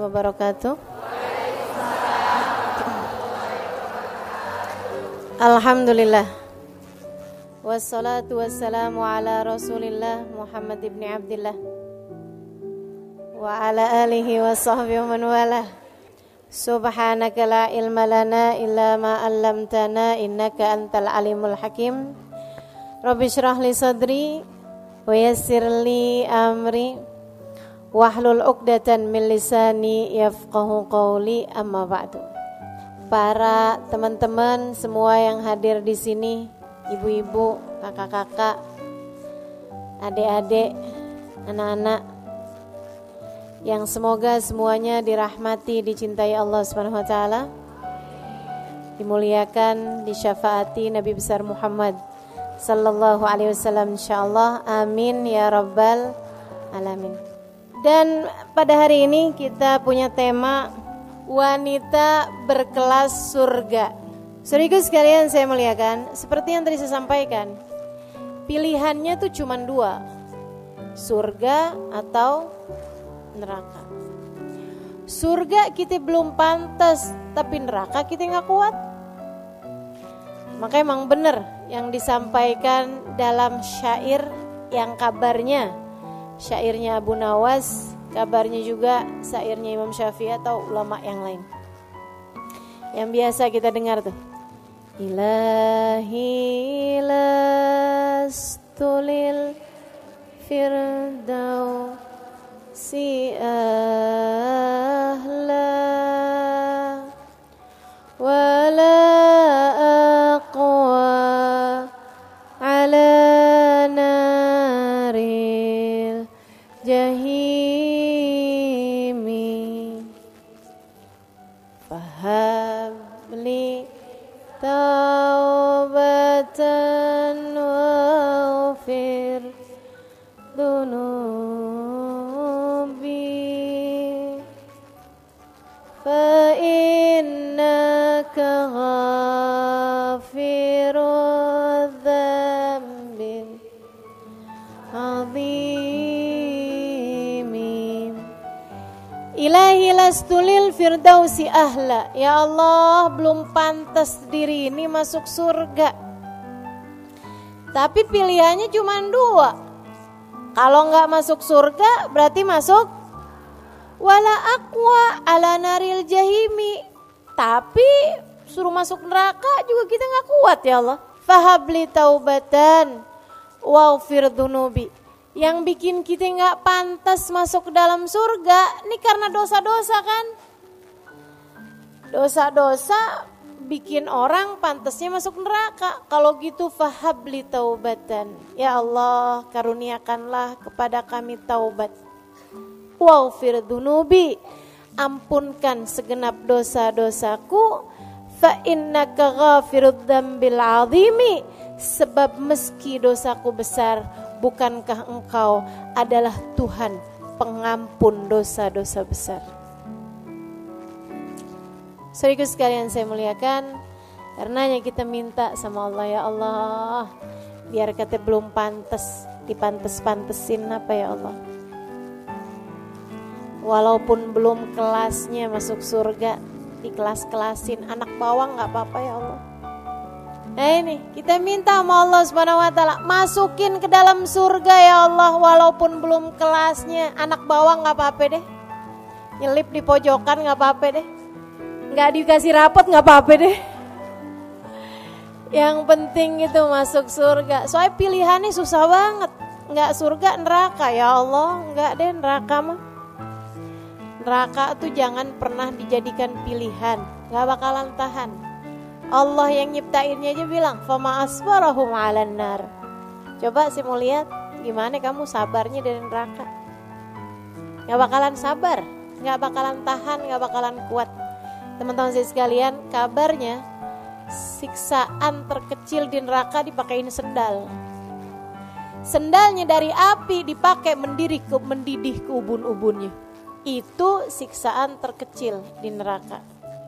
wabarakatuh. Alhamdulillah. Wassalatu wassalamu ala Rasulillah Muhammad ibn Abdullah wa ala alihi wa sahbihi man. Subhanaka la ilma lana illa ma 'allamtana innaka antal alimul hakim. Rabbi shrah li sadri wa yassir li amri wahlul 'uqdatan min lisani yafqahu qawli amma ba'du. Para teman-teman semua yang hadir di sini, ibu-ibu, kakak-kakak, adik-adik, anak-anak yang semoga semuanya dirahmati, dicintai Allah Subhanahu wa taala. Dimuliakan, disyafaati Nabi besar Muhammad sallallahu alaihi wasallam insyaallah. Amin ya rabbal alamin. Dan pada hari ini kita punya tema wanita berkelas surga. Serius sekalian saya muliakan, seperti yang tadi saya sampaikan, pilihannya tuh cuma dua, surga atau neraka. Surga kita belum pantas, tapi neraka kita nggak kuat. Maka emang benar yang disampaikan dalam syair yang kabarnya, syairnya Abu Nawas, kabarnya juga syairnya Imam Syafi'i atau ulama yang lain. Yang biasa kita dengar tuh. Ilahi lastulil firdau si ahla wala Lastulil firdausi ahla. Ya Allah belum pantas diri ini masuk surga. Tapi pilihannya cuma dua. Kalau nggak masuk surga berarti masuk Wala akwa ala naril jahimi. Tapi suruh masuk neraka juga kita nggak kuat ya Allah. Fahabli taubatan Waghfir dunubi yang bikin kita nggak pantas masuk ke dalam surga ini karena dosa-dosa kan? Dosa-dosa bikin orang pantasnya masuk neraka. Kalau gitu fahabli taubatan. Ya Allah karuniakanlah kepada kami taubat. Waghfir dunubi. Ampunkan segenap dosa-dosaku. Fa innaka ghafirud dzambil azimi. Sebab meski dosaku besar bukankah engkau adalah Tuhan pengampun dosa-dosa besar. Saudara sekalian saya muliakan, karenanya kita minta sama Allah ya Allah, biar kata belum pantas, dipantes-pantesin apa ya Allah. Walaupun belum kelasnya masuk surga, di kelas-kelasin anak bawang nggak apa-apa ya Allah. Nah ini kita minta sama Allah Subhanahu wa taala masukin ke dalam surga ya Allah walaupun belum kelasnya anak bawang nggak apa-apa deh. Nyelip di pojokan nggak apa-apa deh. Nggak dikasih rapot nggak apa-apa deh. Yang penting itu masuk surga. Soalnya pilihannya susah banget. Nggak surga neraka ya Allah. Nggak deh neraka mah. Neraka tuh jangan pernah dijadikan pilihan. Nggak bakalan tahan. Allah yang nyiptainnya aja bilang, "Fama asbarahum 'alan nar." Coba sih mau lihat gimana kamu sabarnya dari neraka. Gak bakalan sabar, gak bakalan tahan, gak bakalan kuat. Teman-teman saya sekalian, kabarnya siksaan terkecil di neraka dipakein sendal. Sendalnya dari api dipakai mendiri ke mendidih ke ubun-ubunnya. Itu siksaan terkecil di neraka.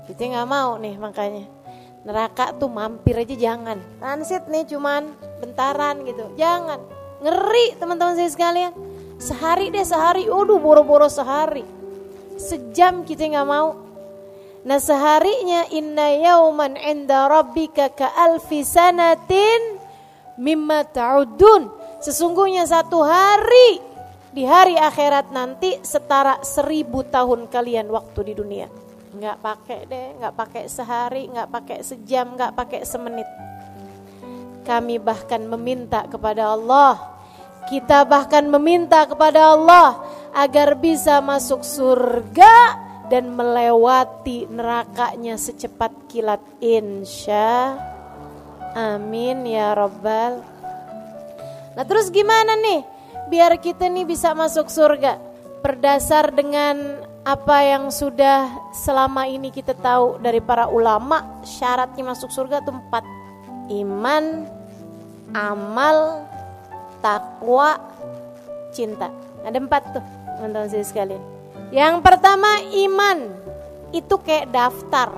Kita nggak mau nih makanya neraka tuh mampir aja jangan transit nih cuman bentaran gitu jangan ngeri teman-teman saya sekalian Sehari deh sehari, waduh boro-boro sehari. Sejam kita nggak mau. Nah seharinya inna yauman inda rabbika ka alfi sanatin mimma ta'udun. Sesungguhnya satu hari di hari akhirat nanti setara seribu tahun kalian waktu di dunia. Nggak pakai deh, nggak pakai sehari, nggak pakai sejam, nggak pakai semenit. Kami bahkan meminta kepada Allah. Kita bahkan meminta kepada Allah agar bisa masuk surga dan melewati nerakanya secepat kilat insya amin ya rabbal. Nah terus gimana nih biar kita nih bisa masuk surga? Berdasar dengan apa yang sudah selama ini kita tahu dari para ulama syaratnya masuk surga itu empat iman amal takwa, cinta. Ada empat tuh teman-teman sekalian. Yang pertama iman, itu kayak daftar.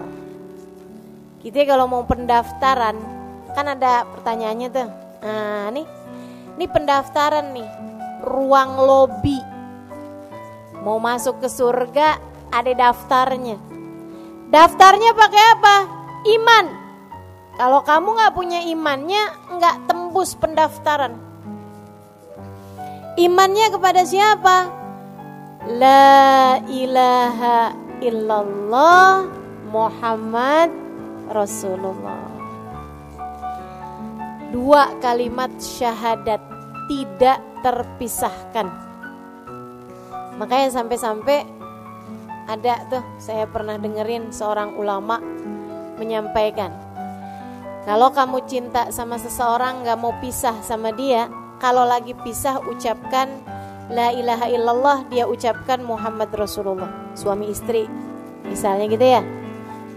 Kita kalau mau pendaftaran, kan ada pertanyaannya tuh. Nah nih, ini pendaftaran nih, ruang lobby. Mau masuk ke surga, ada daftarnya. Daftarnya pakai apa? Iman. Kalau kamu nggak punya imannya, nggak tembus pendaftaran. Imannya kepada siapa? La ilaha illallah Muhammad Rasulullah. Dua kalimat syahadat tidak terpisahkan. Makanya sampai-sampai ada tuh saya pernah dengerin seorang ulama menyampaikan kalau kamu cinta sama seseorang gak mau pisah sama dia kalau lagi pisah ucapkan la ilaha illallah dia ucapkan Muhammad Rasulullah. Suami istri misalnya gitu ya.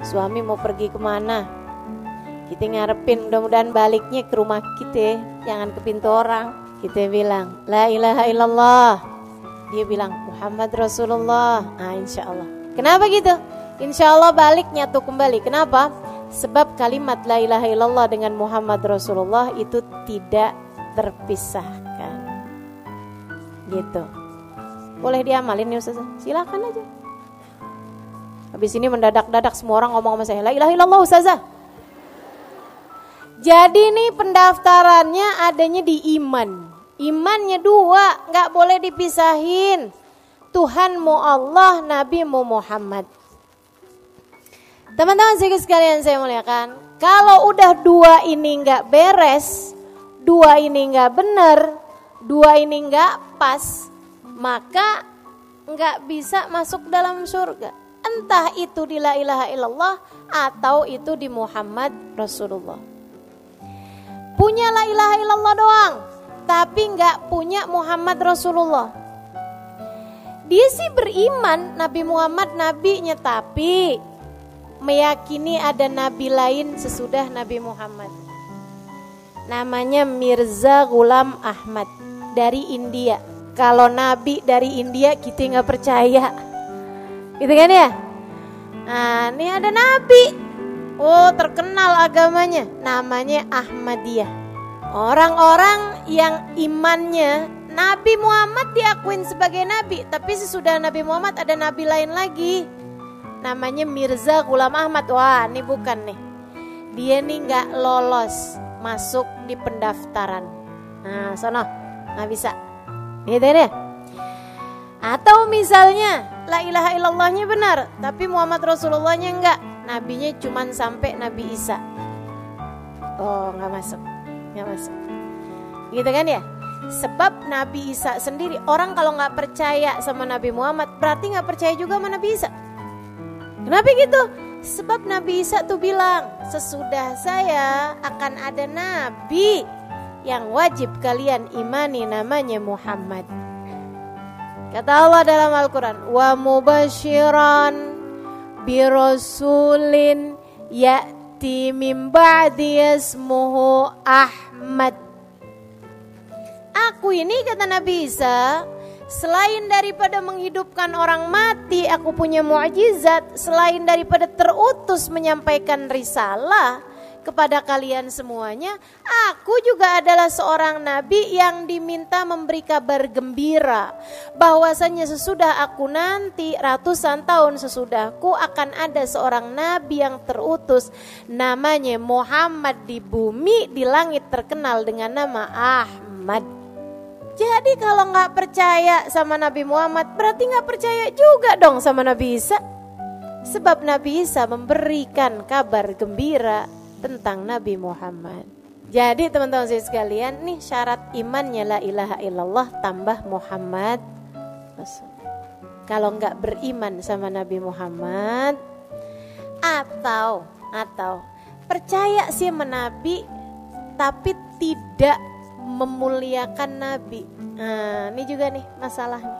Suami mau pergi ke mana? Kita ngarepin mudah-mudahan baliknya ke rumah kita jangan ke pintu orang kita bilang la ilaha illallah dia bilang Muhammad Rasulullah ah insya Allah kenapa gitu insya Allah baliknya tuh kembali kenapa sebab kalimat la ilaha illallah dengan Muhammad Rasulullah itu tidak terpisahkan. Gitu. Boleh diamalin ya Ustazah? Silakan aja. Habis ini mendadak-dadak semua orang ngomong sama saya, la ilaha illallah Ustazah. Jadi nih pendaftarannya adanya di iman. Imannya dua, nggak boleh dipisahin. Tuhan mau Allah, Nabi mau Muhammad. Teman-teman sekalian saya muliakan, kalau udah dua ini nggak beres, dua ini nggak benar, dua ini nggak pas, maka nggak bisa masuk dalam surga. Entah itu di la ilaha illallah atau itu di Muhammad Rasulullah. Punya la ilaha illallah doang, tapi nggak punya Muhammad Rasulullah. Dia sih beriman Nabi Muhammad nabinya tapi meyakini ada nabi lain sesudah Nabi Muhammad namanya Mirza Ghulam Ahmad dari India. Kalau Nabi dari India kita nggak percaya, gitu kan ya? Nah, ini ada Nabi. Oh, terkenal agamanya, namanya Ahmadiyah. Orang-orang yang imannya Nabi Muhammad diakuin sebagai nabi, tapi sesudah Nabi Muhammad ada nabi lain lagi. Namanya Mirza Ghulam Ahmad. Wah, ini bukan nih. Dia nih nggak lolos masuk di pendaftaran. Nah, sono nggak bisa. Gitu ya. Atau misalnya la ilaha illallahnya benar, tapi Muhammad Rasulullahnya enggak. Nabinya cuma sampai Nabi Isa. Oh, nggak masuk. Masuk. Gitu kan ya? Sebab Nabi Isa sendiri orang kalau nggak percaya sama Nabi Muhammad berarti nggak percaya juga sama Nabi Isa. Kenapa gitu? Sebab Nabi Isa tuh bilang, sesudah saya akan ada nabi yang wajib kalian imani namanya Muhammad. Kata Allah dalam Al-Quran, wa mubashiran birasulin ya'ti min ba'di yasmuhu Ahmad. Aku ini kata Nabi Isa Selain daripada menghidupkan orang mati, aku punya mukjizat. Selain daripada terutus menyampaikan risalah, kepada kalian semuanya, aku juga adalah seorang nabi yang diminta memberi kabar gembira bahwasanya sesudah aku nanti ratusan tahun sesudahku akan ada seorang nabi yang terutus namanya Muhammad di bumi di langit terkenal dengan nama Ahmad. Jadi kalau nggak percaya sama Nabi Muhammad berarti nggak percaya juga dong sama Nabi Isa. Sebab Nabi Isa memberikan kabar gembira tentang Nabi Muhammad. Jadi teman-teman saya sekalian, nih syarat imannya la ilaha illallah tambah Muhammad Kalau nggak beriman sama Nabi Muhammad atau atau percaya sih menabi tapi tidak memuliakan Nabi. Nah, ini juga nih masalahnya.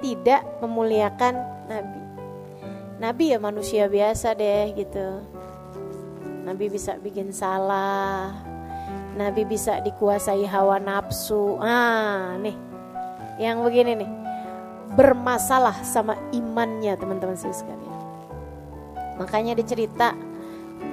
Tidak memuliakan Nabi. Nabi ya manusia biasa deh gitu. Nabi bisa bikin salah. Nabi bisa dikuasai hawa nafsu. Ah, nih. Yang begini nih. Bermasalah sama imannya teman-teman sekalian. Makanya dicerita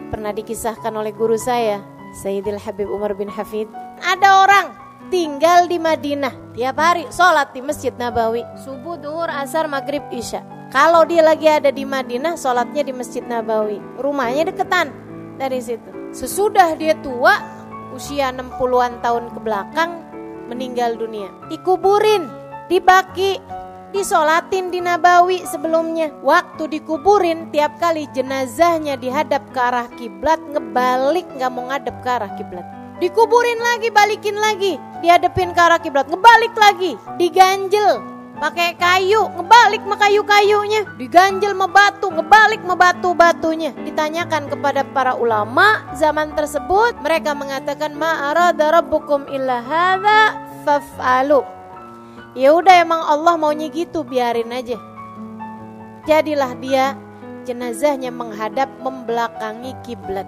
pernah dikisahkan oleh guru saya, Sayyidil Habib Umar bin Hafid. Ada orang tinggal di Madinah tiap hari sholat di Masjid Nabawi subuh, duhur, asar, maghrib, isya. Kalau dia lagi ada di Madinah, sholatnya di Masjid Nabawi. Rumahnya deketan dari situ. Sesudah dia tua, usia 60-an tahun ke belakang, meninggal dunia. Dikuburin, dibaki, disolatin di Nabawi sebelumnya. Waktu dikuburin, tiap kali jenazahnya dihadap ke arah kiblat, ngebalik nggak mau ngadep ke arah kiblat. Dikuburin lagi, balikin lagi, dihadepin ke arah kiblat, ngebalik lagi, diganjel, pakai kayu, ngebalik sama kayu-kayunya, diganjel sama batu, ngebalik sama batu-batunya. Ditanyakan kepada para ulama zaman tersebut, mereka mengatakan ma arada rabbukum illa faf'alu. Ya udah emang Allah maunya gitu, biarin aja. Jadilah dia jenazahnya menghadap membelakangi kiblat.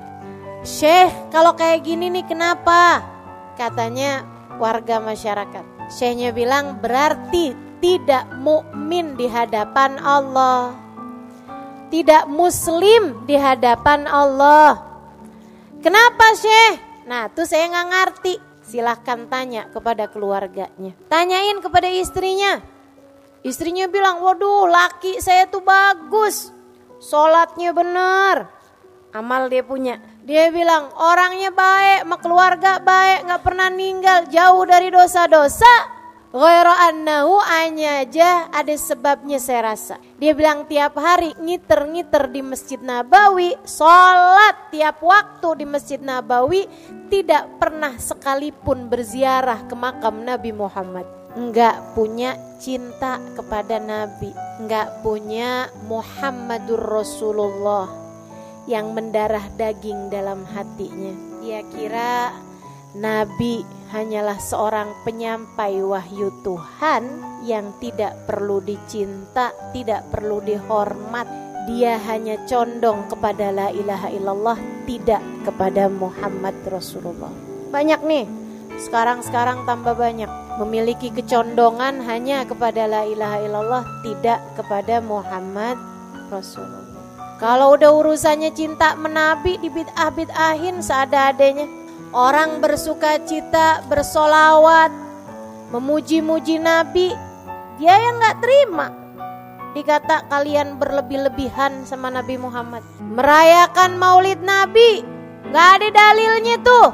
Syekh, kalau kayak gini nih kenapa? Katanya warga masyarakat. Syekhnya bilang berarti tidak mukmin di hadapan Allah. Tidak muslim di hadapan Allah. Kenapa Syekh? Nah tuh saya nggak ngerti. Silahkan tanya kepada keluarganya. Tanyain kepada istrinya. Istrinya bilang, waduh laki saya tuh bagus. Sholatnya benar. Amal dia punya. Dia bilang orangnya baik, sama keluarga baik, nggak pernah ninggal, jauh dari dosa-dosa. Ghaira annahu hanya aja ada sebabnya saya rasa. Dia bilang tiap hari ngiter-ngiter di Masjid Nabawi, sholat tiap waktu di Masjid Nabawi, tidak pernah sekalipun berziarah ke makam Nabi Muhammad. Enggak punya cinta kepada Nabi, enggak punya Muhammadur Rasulullah yang mendarah daging dalam hatinya. Dia kira Nabi hanyalah seorang penyampai wahyu Tuhan yang tidak perlu dicinta, tidak perlu dihormat. Dia hanya condong kepada la ilaha illallah, tidak kepada Muhammad Rasulullah. Banyak nih, sekarang-sekarang tambah banyak. Memiliki kecondongan hanya kepada la ilaha illallah, tidak kepada Muhammad Rasulullah. Kalau udah urusannya cinta menabi, dibit-ah-bit-ahin seada-adanya Orang bersuka cita, bersolawat, memuji-muji Nabi, dia yang nggak terima. Dikata kalian berlebih-lebihan sama Nabi Muhammad. Merayakan maulid Nabi, nggak ada dalilnya tuh.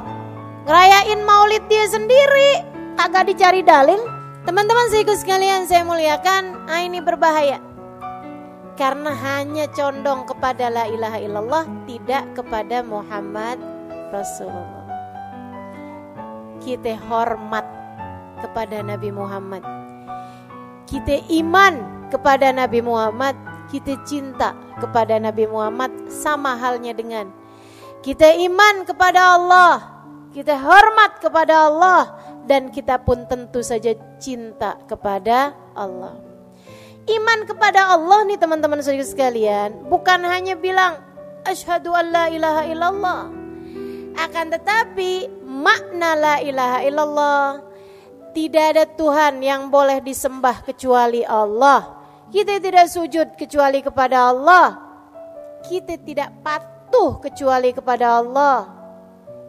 Ngerayain maulid dia sendiri, agak dicari dalil. Teman-teman seikus sekalian saya muliakan, ah ini berbahaya. Karena hanya condong kepada la ilaha illallah, tidak kepada Muhammad Rasulullah kita hormat kepada Nabi Muhammad. Kita iman kepada Nabi Muhammad, kita cinta kepada Nabi Muhammad sama halnya dengan kita iman kepada Allah, kita hormat kepada Allah dan kita pun tentu saja cinta kepada Allah. Iman kepada Allah nih teman-teman saudara sekalian, bukan hanya bilang asyhadu an la ilaha illallah. Akan tetapi makna la ilaha illallah. Tidak ada Tuhan yang boleh disembah kecuali Allah. Kita tidak sujud kecuali kepada Allah. Kita tidak patuh kecuali kepada Allah.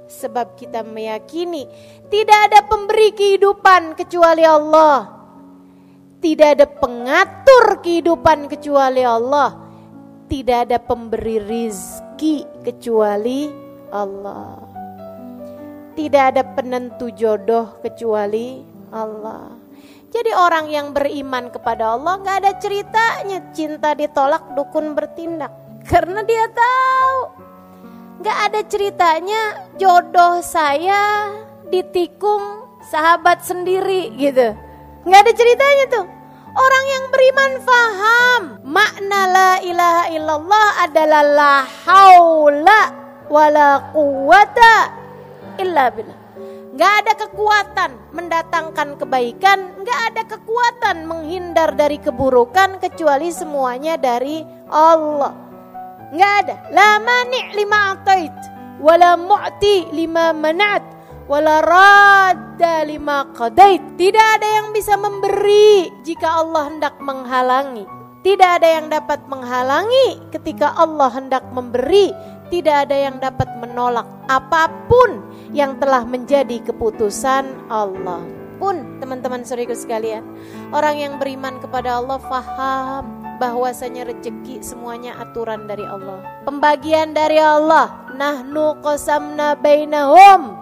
Sebab kita meyakini tidak ada pemberi kehidupan kecuali Allah. Tidak ada pengatur kehidupan kecuali Allah. Tidak ada pemberi rizki kecuali Allah. Tidak ada penentu jodoh kecuali Allah. Jadi orang yang beriman kepada Allah nggak ada ceritanya cinta ditolak dukun bertindak. Karena dia tahu. Nggak ada ceritanya jodoh saya ditikung sahabat sendiri gitu. Nggak ada ceritanya tuh. Orang yang beriman faham. Makna la ilaha illallah adalah la haula wala quwata illa billah Gak ada kekuatan mendatangkan kebaikan, gak ada kekuatan menghindar dari keburukan kecuali semuanya dari Allah. Gak ada. La mani' lima atait, wala mu'ti lima manat, wala radda lima qadait. Tidak ada yang bisa memberi jika Allah hendak menghalangi. Tidak ada yang dapat menghalangi ketika Allah hendak memberi. Tidak ada yang dapat menolak apa pun yang telah menjadi keputusan Allah. Pun teman-teman suriku sekalian, orang yang beriman kepada Allah faham bahwasanya rezeki semuanya aturan dari Allah. Pembagian dari Allah. Nahnu qasamna bainahum.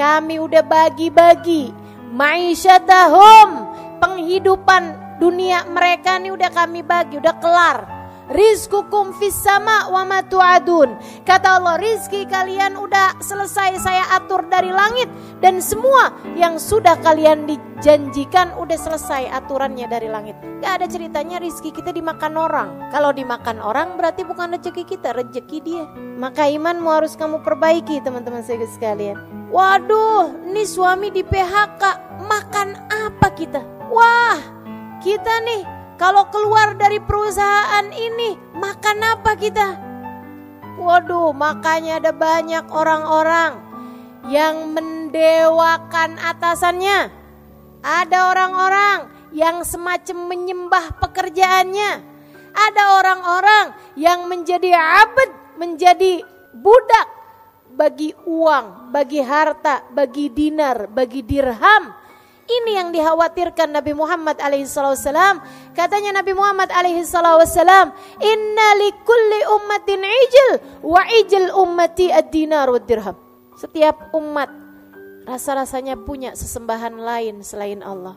Kami udah bagi-bagi ma'isyatahum, penghidupan dunia mereka ini udah kami bagi, udah kelar Rizkukum fis sama wa ma tu'adun. Kata Allah, rizki kalian udah selesai saya atur dari langit dan semua yang sudah kalian dijanjikan udah selesai aturannya dari langit. Gak ada ceritanya rizki kita dimakan orang. Kalau dimakan orang berarti bukan rezeki kita, rezeki dia. Maka imanmu harus kamu perbaiki teman-teman saya sekalian. Waduh, ini suami di PHK, makan apa kita? Wah, kita nih kalau keluar dari perusahaan ini, makan apa kita? Waduh, makanya ada banyak orang-orang yang mendewakan atasannya. Ada orang-orang yang semacam menyembah pekerjaannya. Ada orang-orang yang menjadi abad, menjadi budak bagi uang, bagi harta, bagi dinar, bagi dirham ini yang dikhawatirkan Nabi Muhammad alaihissalam. Katanya Nabi Muhammad alaihissalam, Inna likulli ummatin ijil, wa ijil ummati ad-dinar wa dirham. Setiap umat rasa-rasanya punya sesembahan lain selain Allah.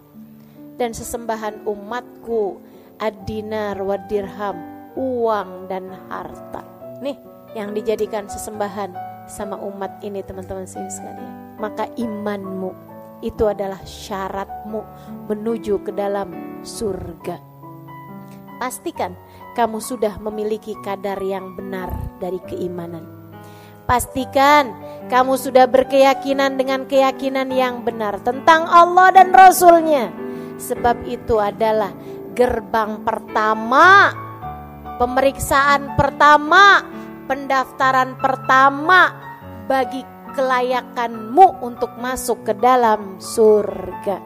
Dan sesembahan umatku ad-dinar wa dirham, uang dan harta. Nih yang dijadikan sesembahan sama umat ini teman-teman sekalian. Maka imanmu itu adalah syaratmu menuju ke dalam surga. Pastikan kamu sudah memiliki kadar yang benar dari keimanan. Pastikan kamu sudah berkeyakinan dengan keyakinan yang benar tentang Allah dan Rasulnya. Sebab itu adalah gerbang pertama, pemeriksaan pertama, pendaftaran pertama bagi kelayakanmu untuk masuk ke dalam surga.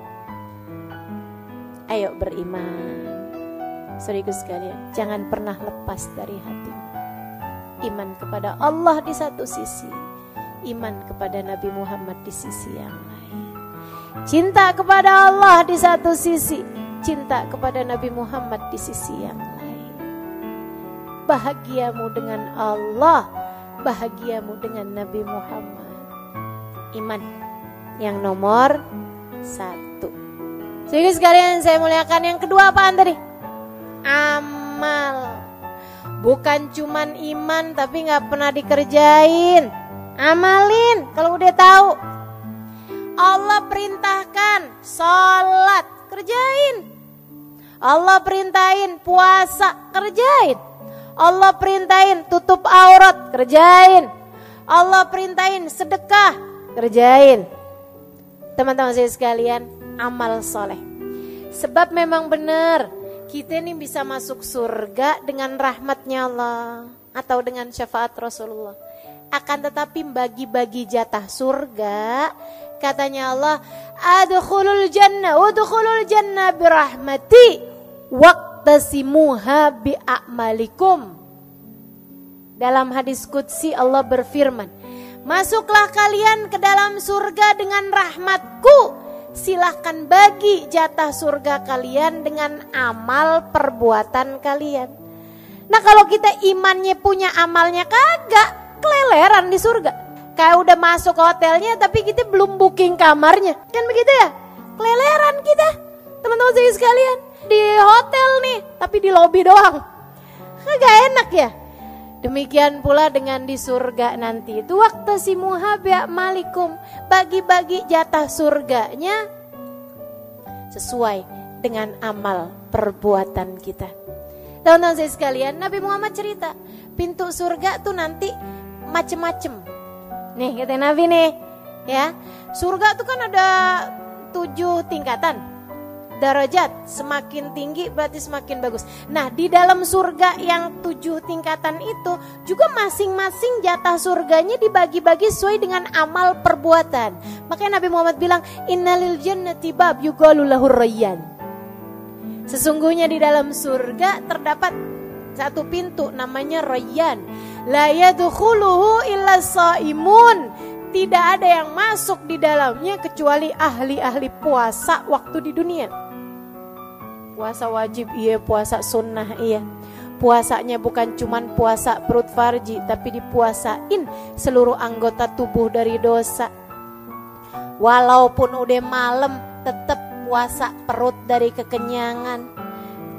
Ayo beriman. Serius sekalian, jangan pernah lepas dari hati. Iman kepada Allah di satu sisi, iman kepada Nabi Muhammad di sisi yang lain. Cinta kepada Allah di satu sisi, cinta kepada Nabi Muhammad di sisi yang lain. Bahagiamu dengan Allah, bahagiamu dengan Nabi Muhammad iman yang nomor satu. Jadi sekalian saya muliakan yang kedua apaan tadi? Amal. Bukan cuman iman tapi nggak pernah dikerjain. Amalin kalau udah tahu. Allah perintahkan sholat kerjain. Allah perintahin puasa kerjain. Allah perintahin tutup aurat kerjain. Allah perintahin sedekah kerjain. Teman-teman saya sekalian, amal soleh. Sebab memang benar, kita ini bisa masuk surga dengan rahmatnya Allah atau dengan syafaat Rasulullah. Akan tetapi bagi-bagi jatah surga, katanya Allah, adkhulul jannah, udkhulul jannah birahmati waqtasimuha bi'amalikum. Dalam hadis Qudsi Allah berfirman, Masuklah kalian ke dalam surga dengan rahmatku. Silahkan bagi jatah surga kalian dengan amal perbuatan kalian. Nah kalau kita imannya punya amalnya kagak, keleleran di surga. Kayak udah masuk hotelnya tapi kita belum booking kamarnya. Kan begitu ya? Keleleran kita. Teman-teman saya sekalian. Di hotel nih, tapi di lobi doang. Kagak enak ya? Demikian pula dengan di surga nanti. Itu waktu si muhabya malikum. Bagi-bagi jatah surganya sesuai dengan amal perbuatan kita. Teman-teman saya sekalian, Nabi Muhammad cerita, pintu surga tuh nanti macem-macem. Nih kata Nabi nih, ya. Surga tuh kan ada tujuh tingkatan derajat semakin tinggi berarti semakin bagus. Nah di dalam surga yang tujuh tingkatan itu juga masing-masing jatah surganya dibagi-bagi sesuai dengan amal perbuatan. Makanya Nabi Muhammad bilang innalil jannati bab yugalulahur rayyan. Sesungguhnya di dalam surga terdapat satu pintu namanya rayyan. La yadkhuluhu illa saimun. Tidak ada yang masuk di dalamnya kecuali ahli-ahli puasa waktu di dunia. Puasa wajib iya, puasa sunnah iya. Puasanya bukan cuman puasa perut farji, tapi dipuasain seluruh anggota tubuh dari dosa. Walaupun udah malam, tetap puasa perut dari kekenyangan.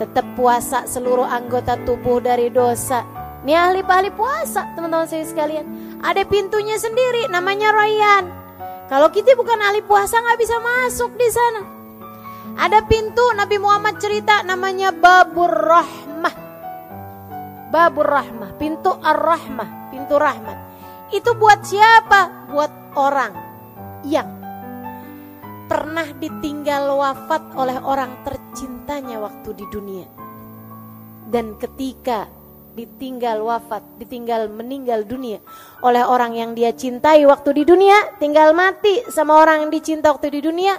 Tetap puasa seluruh anggota tubuh dari dosa. Ini ahli-ahli puasa, teman-teman saya sekalian. Ada pintunya sendiri, namanya Royan. Kalau kita bukan ahli puasa nggak bisa masuk di sana. Ada pintu Nabi Muhammad cerita namanya Babur Rahmah. Babur Rahmah, pintu Ar-Rahmah, pintu rahmat. Itu buat siapa? Buat orang yang pernah ditinggal wafat oleh orang tercintanya waktu di dunia. Dan ketika ditinggal wafat, ditinggal meninggal dunia oleh orang yang dia cintai waktu di dunia, tinggal mati sama orang yang dicinta waktu di dunia,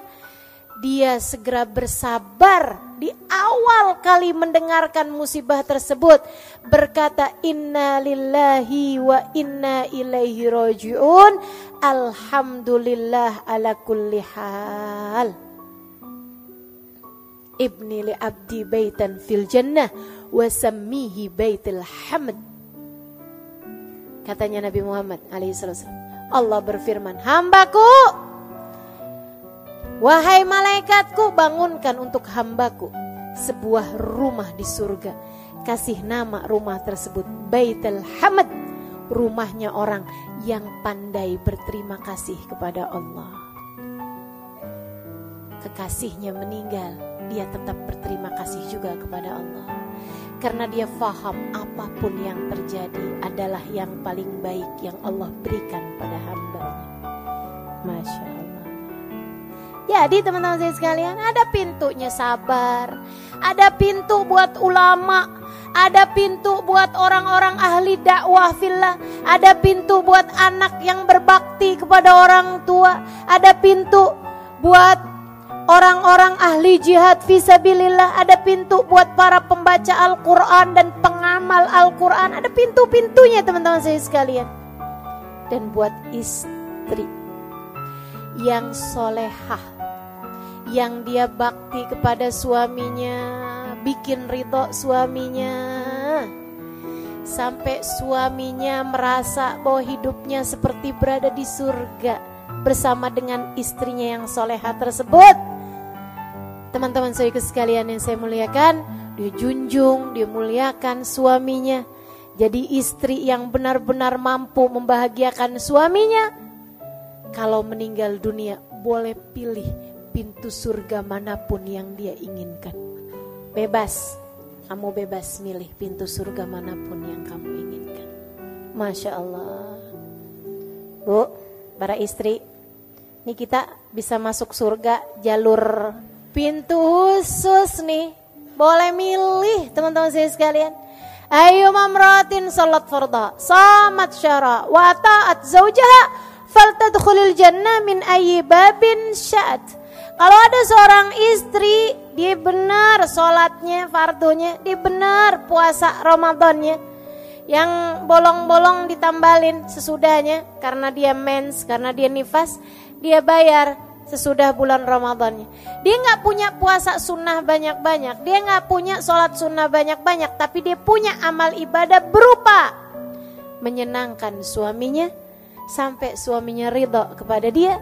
dia segera bersabar di awal kali mendengarkan musibah tersebut. Berkata inna lillahi wa inna ilaihi rajiun alhamdulillah ala kulli hal. Ibni li abdi baitan fil jannah wa sammihi baitil hamd. Katanya Nabi Muhammad alaihi Allah berfirman hambaku Wahai malaikatku bangunkan untuk hambaku sebuah rumah di surga. Kasih nama rumah tersebut Baitul Hamad. Rumahnya orang yang pandai berterima kasih kepada Allah. Kekasihnya meninggal, dia tetap berterima kasih juga kepada Allah. Karena dia faham apa pun yang terjadi adalah yang paling baik yang Allah berikan pada hambanya. Masya Allah. Jadi teman-teman saya sekalian ada pintunya sabar. Ada pintu buat ulama. Ada pintu buat orang-orang ahli dakwah fillah. Ada pintu buat anak yang berbakti kepada orang tua. Ada pintu buat orang-orang ahli jihad visabilillah. Ada pintu buat para pembaca Al-Quran dan pengamal Al-Quran. Ada pintu-pintunya teman-teman saya sekalian. Dan buat istri yang solehah yang dia bakti kepada suaminya, bikin ridho suaminya. Sampai suaminya merasa bahwa hidupnya seperti berada di surga bersama dengan istrinya yang soleha tersebut. Teman-teman saya sekalian yang saya muliakan, dia junjung, dia muliakan suaminya. Jadi istri yang benar-benar mampu membahagiakan suaminya. Kalau meninggal dunia boleh pilih pintu surga mana pun yang dia inginkan. Bebas, kamu bebas milih pintu surga mana pun yang kamu inginkan. Masya Allah. Bu, para istri, ini kita bisa masuk surga jalur pintu khusus nih. Boleh milih teman-teman saya sekalian. Ayo mamratin salat farda, samat syara, wa ta'at zawjaha, faltadkhulil jannah min ayyi babin sya'at. Kalau ada seorang istri, dia benar sholatnya, fardunya, dia benar puasa Ramadannya. Yang bolong-bolong ditambalin sesudahnya karena dia mens, karena dia nifas, dia bayar sesudah bulan Ramadannya. Dia nggak punya puasa sunnah banyak-banyak, dia nggak punya sholat sunnah banyak-banyak, tapi dia punya amal ibadah berupa menyenangkan suaminya sampai suaminya ridho kepada dia.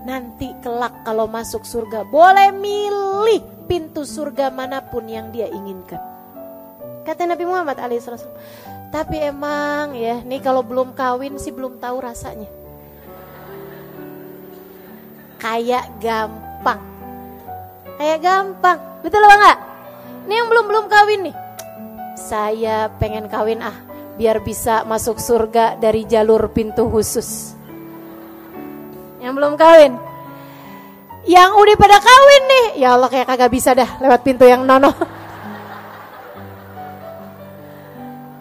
Nanti kelak kalau masuk surga boleh milih pintu surga mana pun yang dia inginkan. Kata Nabi Muhammad alaihissalam. Tapi emang ya, nih kalau belum kawin sih belum tahu rasanya. Kayak gampang. Kayak gampang. Betul apa enggak? Ini yang belum-belum kawin nih. Saya pengen kawin ah, biar bisa masuk surga dari jalur pintu khusus. Yang belum kawin. Yang udah pada kawin nih, ya Allah kayak kagak bisa dah lewat pintu yang nono.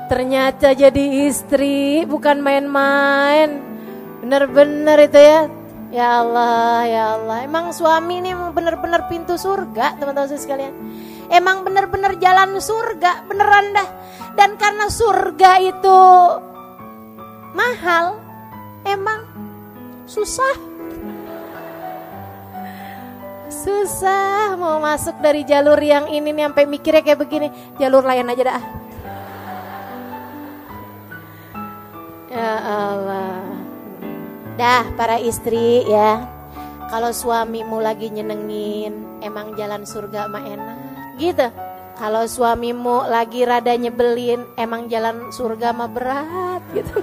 Ternyata jadi istri bukan main-main. Bener-bener itu ya. Ya Allah, ya Allah. Emang suami ini emang bener-bener pintu surga, teman-teman sekalian. Emang bener-bener jalan surga, beneran dah. Dan karena surga itu mahal, emang susah. Susah mau masuk dari jalur yang ini nih sampai mikirnya kayak begini, jalur lain aja dah. Ya Allah. Dah para istri ya. Kalau suamimu lagi nyenengin, emang jalan surga mah enak. Gitu. Kalau suamimu lagi rada nyebelin, emang jalan surga mah berat gitu.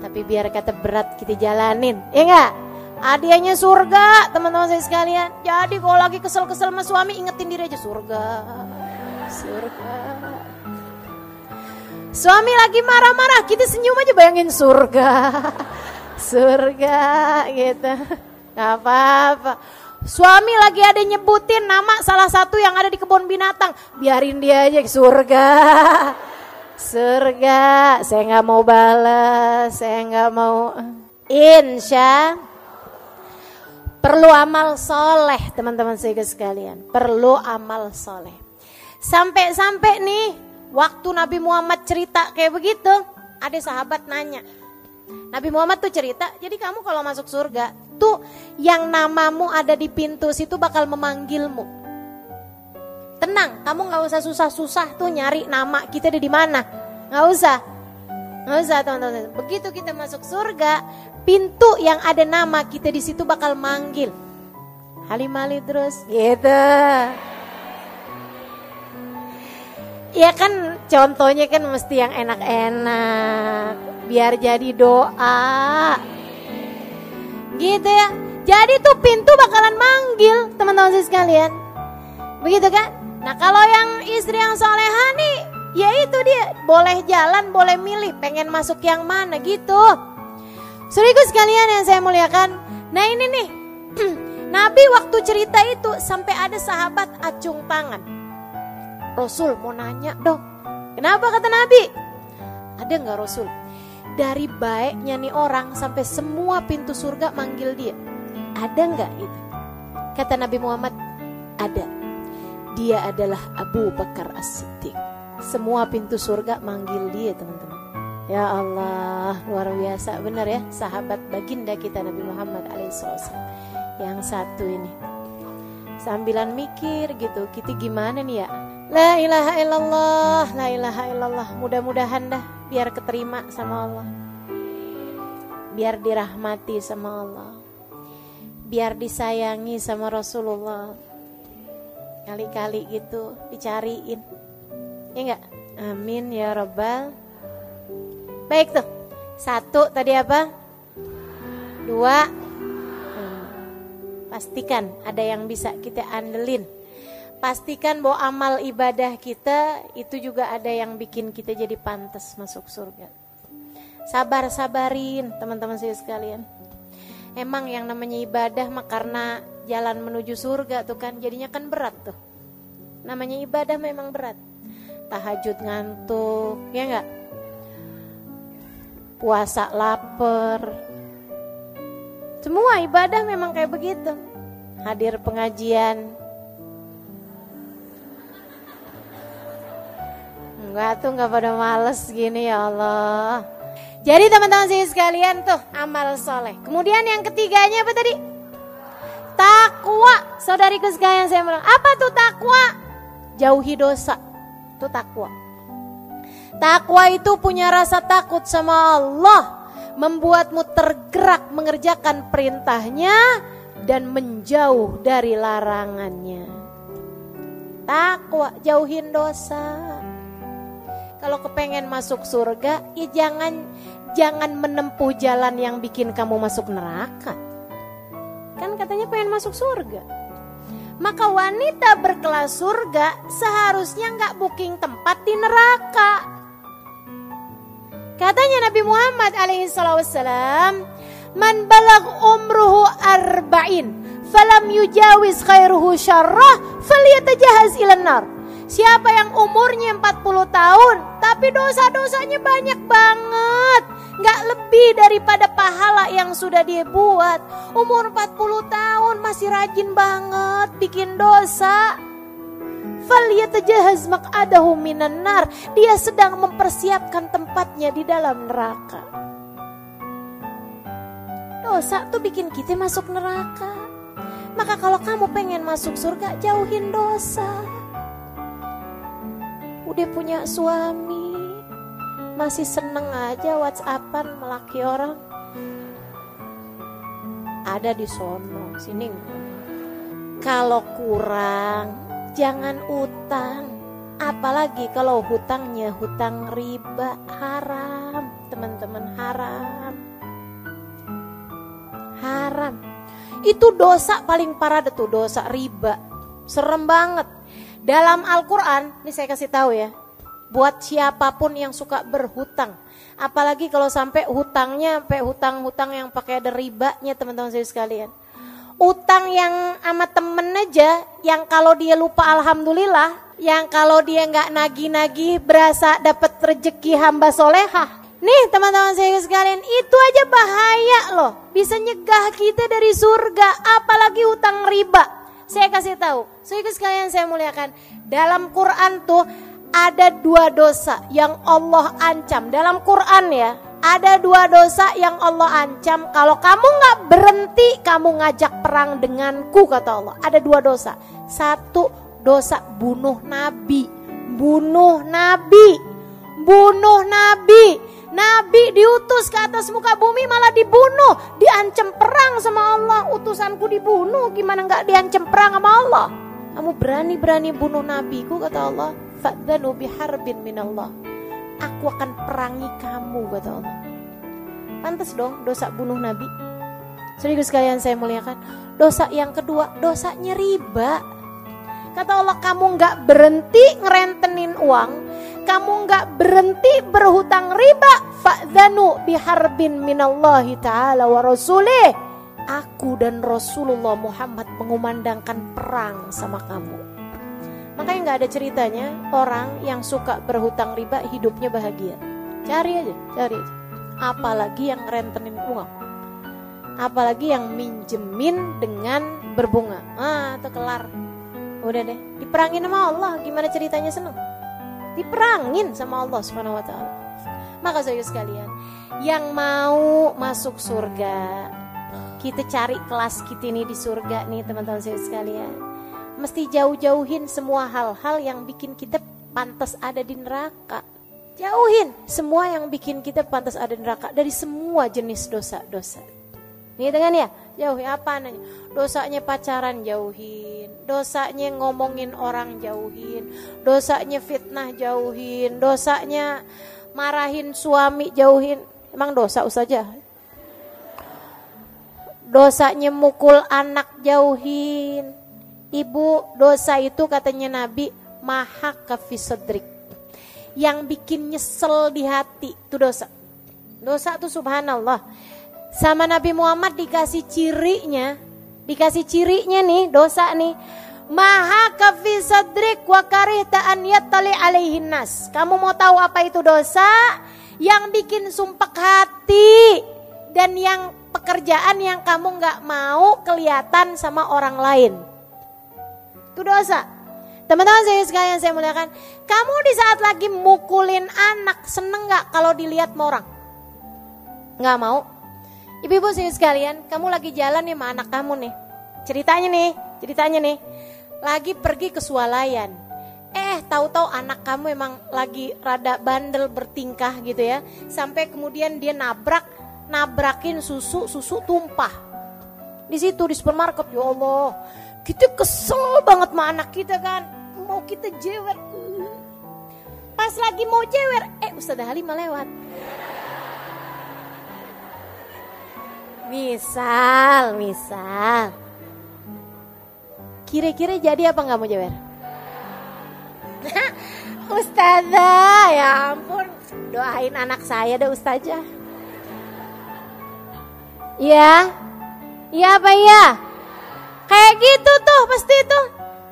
Tapi biar kata berat kita jalanin, ya enggak? Hadiahnya surga, teman-teman saya sekalian. Jadi kalau lagi kesel-kesel sama suami, ingetin diri aja surga. Surga. Suami lagi marah-marah, kita senyum aja bayangin surga. Surga gitu. Gak apa-apa. Suami lagi ada nyebutin nama salah satu yang ada di kebun binatang. Biarin dia aja ke surga. Surga, saya nggak mau balas, saya nggak mau. Insya perlu amal soleh teman-teman saya sekalian. Perlu amal soleh. Sampai-sampai nih Waktu Nabi Muhammad cerita kayak begitu, ada sahabat nanya. Nabi Muhammad tuh cerita, jadi kamu kalau masuk surga, tuh yang namamu ada di pintu situ bakal memanggilmu. Tenang, kamu nggak usah susah-susah tuh nyari nama kita ada di mana, nggak usah, nggak usah teman-teman. Begitu kita masuk surga, pintu yang ada nama kita di situ bakal manggil. Halimali terus, gitu. Ya kan contohnya kan mesti yang enak-enak biar jadi doa. Gitu ya. Jadi tuh pintu bakalan manggil teman-teman sekalian. Begitu kan? Nah kalau yang istri yang soleha nih, ya itu dia boleh jalan, boleh milih, pengen masuk yang mana gitu. Suriku sekalian yang saya muliakan. Nah ini nih, Nabi waktu cerita itu sampai ada sahabat acung tangan. Rasul mau nanya dong. Kenapa kata Nabi? Ada nggak Rasul? Dari baiknya nih orang sampai semua pintu surga manggil dia. Ada nggak itu? Kata Nabi Muhammad, ada. Dia adalah Abu Bakar As-Siddiq. Semua pintu surga manggil dia teman-teman. Ya Allah, luar biasa benar ya sahabat baginda kita Nabi Muhammad alaihissalam. Yang satu ini. Sambilan mikir gitu, kita gimana nih ya? La ilaha illallah, la ilaha illallah. Mudah-mudahan dah biar keterima sama Allah. Biar dirahmati sama Allah. Biar disayangi sama Rasulullah. Kali-kali gitu dicariin. Ya enggak? Amin ya rabbal. Baik tuh. Satu tadi apa? Dua. Hmm. Pastikan ada yang bisa kita andelin pastikan bahwa amal ibadah kita itu juga ada yang bikin kita jadi pantas masuk surga. Sabar-sabarin teman-teman saya sekalian. Emang yang namanya ibadah mah karena jalan menuju surga tuh kan jadinya kan berat tuh. Namanya ibadah memang berat. Tahajud ngantuk, ya enggak? Puasa lapar. Semua ibadah memang kayak begitu. Hadir pengajian, Enggak tuh nggak pada males gini ya Allah. Jadi teman-teman sih sekalian tuh amal soleh. Kemudian yang ketiganya apa tadi? Takwa. Saudariku sekalian saya bilang, apa tuh takwa? Jauhi dosa. Itu takwa. Takwa itu punya rasa takut sama Allah. Membuatmu tergerak mengerjakan perintahnya dan menjauh dari larangannya. Takwa, jauhin dosa. Kalau kepengen masuk surga, ya jangan jangan menempuh jalan yang bikin kamu masuk neraka. Kan katanya pengen masuk surga. Maka wanita berkelas surga seharusnya nggak booking tempat di neraka. Katanya Nabi Muhammad alaihi wasallam, "Man balag umruhu arba'in falam yujawiz khairuhu syarrah falyatajahaz ilan nar. Siapa yang umurnya 40 tahun tapi dosa-dosanya banyak banget, nggak lebih daripada pahala yang sudah dia buat. Umur 40 tahun masih rajin banget bikin dosa. Falyatajahaz maq'adahu minan nar. Dia sedang mempersiapkan tempatnya di dalam neraka. Dosa tuh bikin kita masuk neraka. Maka kalau kamu pengen masuk surga, jauhin dosa. Udah punya suami, masih seneng aja whatsappan melaki orang. Ada di sono, sini. Kalau kurang, jangan utang. Apalagi kalau hutangnya hutang riba haram, teman-teman haram. Haram. Itu dosa paling parah itu dosa riba. Serem banget. Dalam Al-Quran, ini saya kasih tahu ya. Buat siapa pun yang suka berhutang. Apalagi kalau sampai hutangnya, sampai hutang-hutang yang pakai ada ribanya teman-teman saya sekalian. Utang yang sama temen aja, yang kalau dia lupa alhamdulillah, yang kalau dia nggak nagih-nagih berasa dapat rezeki hamba solehah. Nih teman-teman saya sekalian, itu aja bahaya loh. Bisa nyegah kita dari surga, apalagi utang riba. Saya kasih tahu, saya sekalian saya muliakan. Dalam Quran tuh ada dua dosa yang Allah ancam. Dalam Quran ya, ada dua dosa yang Allah ancam. Kalau kamu nggak berhenti, kamu ngajak perang denganku kata Allah. Ada dua dosa. Satu dosa bunuh nabi, bunuh nabi, bunuh nabi. Nabi diutus ke atas muka bumi malah dibunuh, diancam perang sama Allah. Utusanku dibunuh, gimana nggak diancam perang sama Allah? Kamu berani-berani bunuh nabiku kata Allah. Fa'dhanu biharbin minallah. Aku akan perangi kamu kata Allah. Pantas dong dosa bunuh nabi. Serius sekalian saya muliakan. Dosa yang kedua, dosanya riba. Kata Allah kamu nggak berhenti ngerentenin uang, kamu nggak berhenti berhutang riba, fa'dhanu biharbin minallahi ta'ala wa rasulih. Aku dan Rasulullah Muhammad mengumandangkan perang sama kamu. Makanya nggak ada ceritanya orang yang suka berhutang riba hidupnya bahagia. Cari aja, cari aja. Apalagi yang rentenin uang. Apalagi yang minjemin dengan berbunga. Ah, itu kelar. Udah deh, diperangin sama Allah. Gimana ceritanya seneng? diperangin sama Allah Subhanahu wa taala. Maka saya sekalian, yang mau masuk surga, kita cari kelas kita ini di surga nih teman-teman saya sekalian. Mesti jauh-jauhin semua hal-hal yang bikin kita pantas ada di neraka. Jauhin semua yang bikin kita pantas ada di neraka dari semua jenis dosa-dosa. Nih dengan ya, jauhi apa nanya? Dosanya pacaran jauhin, dosanya ngomongin orang jauhin, dosanya fitnah jauhin, dosanya marahin suami jauhin. Emang dosa saja? Dosanya mukul anak jauhin. Ibu, dosa itu katanya Nabi maha kafisadrik. Yang bikin nyesel di hati itu dosa. Dosa itu subhanallah sama Nabi Muhammad dikasih cirinya, dikasih cirinya nih dosa nih. Maha kafi sadrik wa karihta an yattali alaihin nas. Kamu mau tahu apa itu dosa? Yang bikin sumpah hati dan yang pekerjaan yang kamu nggak mau kelihatan sama orang lain. Itu dosa. Teman-teman saya sekalian saya muliakan, kamu di saat lagi mukulin anak seneng nggak kalau dilihat sama orang? Nggak mau. Ibu-ibu saya sekalian, kamu lagi jalan nih sama anak kamu nih. Ceritanya nih, ceritanya nih, lagi pergi ke swalayan. Eh, tahu-tahu anak kamu emang lagi rada bandel bertingkah gitu ya. Sampai kemudian dia nabrak, nabrakin susu, susu tumpah. Di situ di supermarket, ya Allah. Kita kesel banget sama anak kita kan mau kita jewer. Pas lagi mau jewer, eh Ustazah Halimah lewat. Misal, misal. Kira-kira jadi apa nggak mau jewer? Ustazah, ya ampun. Doain anak saya deh Ustazah. Iya? Iya apa iya? Kayak gitu tuh pasti tuh.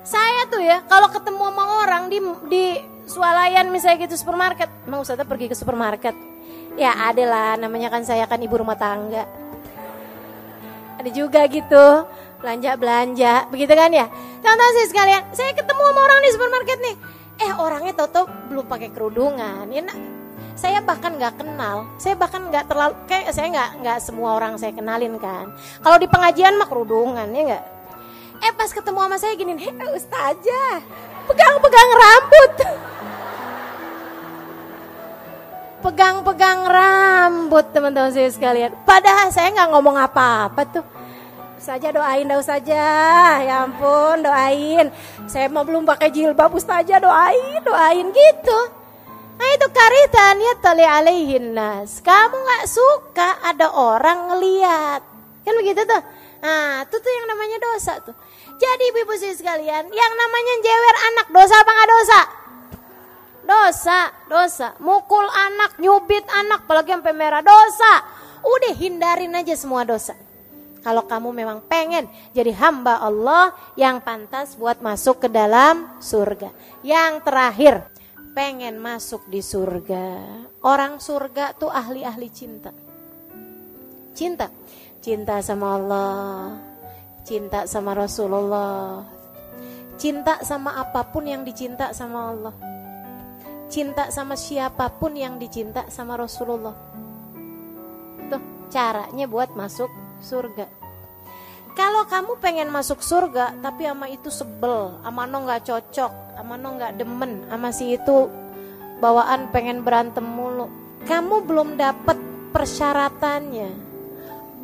Saya tuh ya kalau ketemu sama orang di di swalayan misalnya gitu supermarket, mau Ustazah pergi ke supermarket. Ya ada lah namanya kan saya kan ibu rumah tangga. Ada juga gitu belanja-belanja, begitu kan ya? Teman-teman saya sekalian, saya ketemu sama orang di supermarket nih. Eh orangnya toto belum pakai kerudungan. Ya, saya bahkan nggak kenal, saya bahkan nggak terlalu kayak saya nggak nggak semua orang saya kenalin kan. Kalau di pengajian mah kerudungan ya nggak Eh pas ketemu sama saya gini, hei ustazah, pegang-pegang rambut. Pegang-pegang rambut teman-teman saya sekalian. Padahal saya nggak ngomong apa-apa tuh. Saja doain dah saja, ya ampun doain. Saya mau belum pakai jilbab ustazah doain, doain gitu. Nah itu karitan ya tali alaihin nas. Kamu nggak suka ada orang ngeliat. Kan begitu tuh. Nah itu tuh yang namanya dosa tuh. Jadi ibu-ibu sekalian, yang namanya jewer anak dosa apa nggak dosa? Dosa, dosa. Mukul anak, nyubit anak, apalagi sampai merah dosa. Udah hindarin aja semua dosa. Kalau kamu memang pengen jadi hamba Allah yang pantas buat masuk ke dalam surga. Yang terakhir, pengen masuk di surga. Orang surga tuh ahli-ahli cinta. Cinta. Cinta sama Allah, cinta sama Rasulullah, cinta sama apa pun yang dicinta sama Allah, cinta sama siapa pun yang dicinta sama Rasulullah. Tuh caranya buat masuk surga. Kalau kamu pengen masuk surga tapi ama itu sebel, ama no nggak cocok, ama no nggak demen, ama si itu bawaan pengen berantem mulu, kamu belum dapat persyaratannya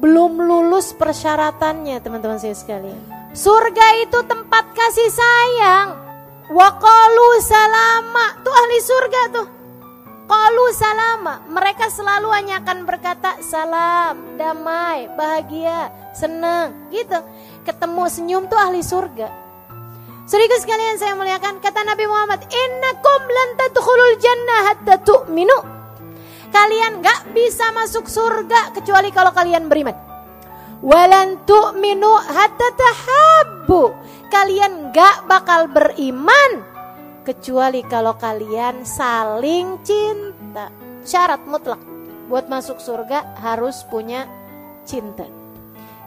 belum lulus persyaratannya teman-teman saya sekalian. Surga itu tempat kasih sayang. Wakalu salama. Tuh ahli surga tuh. Kalu salama. Mereka selalu hanya akan berkata salam, damai, bahagia, senang. Gitu. Ketemu senyum tuh ahli surga. Saudara sekalian saya muliakan kata Nabi Muhammad, "Innakum lan tadkhulul jannah hatta tu'minu." Kalian gak bisa masuk surga kecuali kalau kalian beriman. Walan tu'minu hatta tahabbu. Kalian gak bakal beriman kecuali kalau kalian saling cinta. Syarat mutlak buat masuk surga harus punya cinta.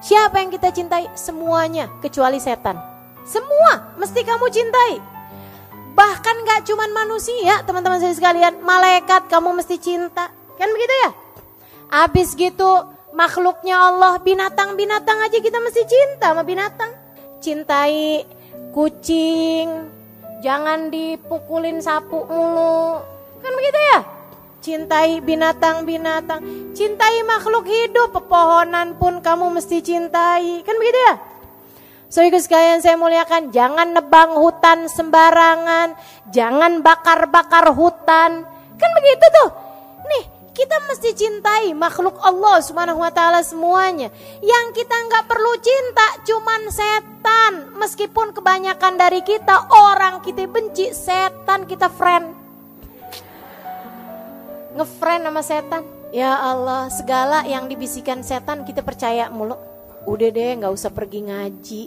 Siapa yang kita cintai? Semuanya kecuali setan. Semua mesti kamu cintai. Bahkan gak cuman manusia teman-teman saya sekalian. Malaikat kamu mesti cinta. Kan begitu ya? Abis gitu makhluknya Allah binatang-binatang aja kita mesti cinta sama binatang. Cintai kucing. Jangan dipukulin sapu mulu. Kan begitu ya? Cintai binatang-binatang. Cintai makhluk hidup. Pepohonan pun kamu mesti cintai. Kan begitu ya? Ikut sekalian saya muliakan, jangan nebang hutan sembarangan, jangan bakar-bakar hutan. Kan begitu tuh. Nih, kita mesti cintai makhluk Allah Subhanahu wa taala semuanya. Yang kita nggak perlu cinta cuman setan. Meskipun kebanyakan dari kita orang kita benci, setan kita friend. Ngefriend sama setan. Ya Allah, segala yang dibisikkan setan kita percaya mulu. Udah deh, nggak usah pergi ngaji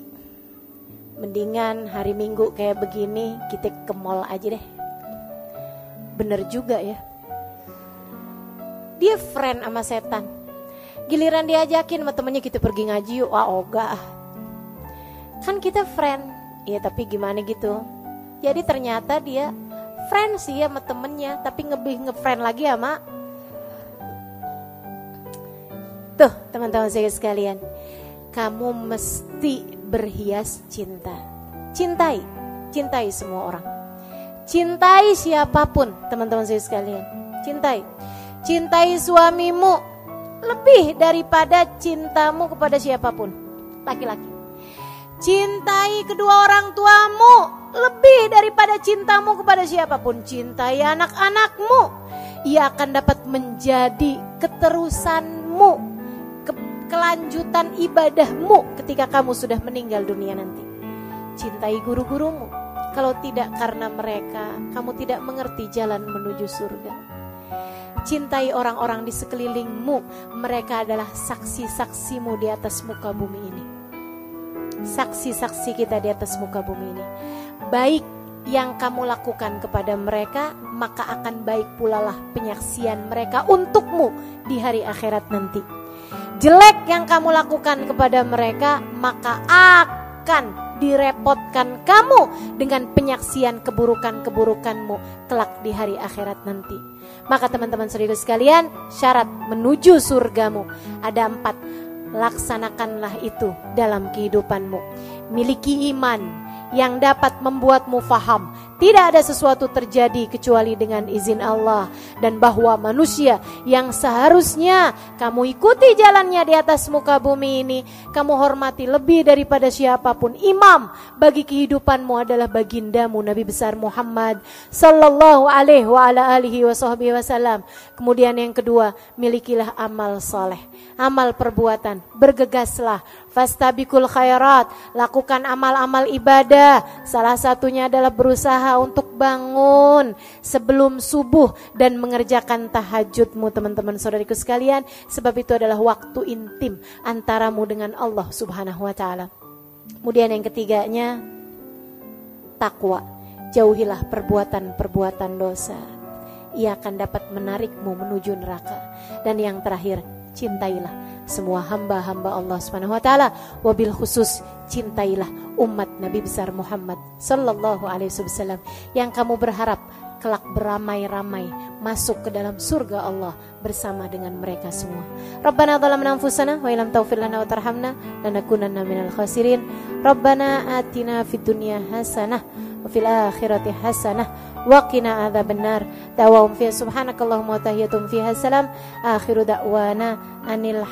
mendingan hari minggu kayak begini kita ke mall aja deh. Bener juga ya. Dia friend sama setan. Giliran diajakin sama temennya kita pergi ngaji yuk, wah oga. Kan kita friend, ya tapi gimana gitu. Jadi ternyata dia friend sih sama temennya, tapi lebih ngefriend lagi sama Tuh teman-teman saya sekalian, kamu mesti berhias cinta. Cintai, cintai semua orang. Cintai siapa pun teman-teman saya sekalian. Cintai. Cintai suamimu lebih daripada cintamu kepada siapa pun. Laki-laki. Cintai kedua orang tuamu lebih daripada cintamu kepada siapa pun. Cintai anak-anakmu. Ia akan dapat menjadi keterusanmu kelanjutan ibadahmu ketika kamu sudah meninggal dunia nanti. Cintai guru-gurumu. Kalau tidak karena mereka, kamu tidak mengerti jalan menuju surga. Cintai orang-orang di sekelilingmu. Mereka adalah saksi-saksimu di atas muka bumi ini. Saksi-saksi kita di atas muka bumi ini. Baik yang kamu lakukan kepada mereka, maka akan baik pula lah penyaksian mereka untukmu di hari akhirat nanti jelek yang kamu lakukan kepada mereka, maka akan direpotkan kamu dengan penyaksian keburukan-keburukanmu kelak di hari akhirat nanti. Maka teman-teman saudara sekalian, syarat menuju surgamu ada empat. Laksanakanlah itu dalam kehidupanmu. Miliki iman yang dapat membuatmu faham tidak ada sesuatu terjadi kecuali dengan izin Allah dan bahwa manusia yang seharusnya kamu ikuti jalannya di atas muka bumi ini, kamu hormati lebih daripada siapa pun. Imam bagi kehidupanmu adalah bagindamu Nabi besar Muhammad sallallahu alaihi wasallam. Kemudian yang kedua, milikilah amal soleh, amal perbuatan, bergegaslah fastabikul khairat, lakukan amal-amal ibadah. Salah satunya adalah berusaha untuk bangun sebelum subuh dan mengerjakan tahajudmu teman-teman saudariku sekalian, sebab itu adalah waktu intim antaramu dengan Allah Subhanahu wa taala. Kemudian yang ketiganya takwa. Jauhilah perbuatan-perbuatan dosa. Ia akan dapat menarikmu menuju neraka. Dan yang terakhir, cintailah semua hamba-hamba Allah Subhanahu wa taala wabil khusus cintailah umat Nabi besar Muhammad sallallahu alaihi wasallam yang kamu berharap kelak beramai-ramai masuk ke dalam surga Allah bersama dengan mereka semua. Rabbana zalamna anfusana wa illam taghfir lana wa tarhamna lanakunanna minal khasirin. Rabbana atina fid dunya hasanah wa fil akhirati hasanah wa qina adzabannar. Dawahum fi subhanakallahumma wa tahiyatum fiha salam. Akhiru da'wana anil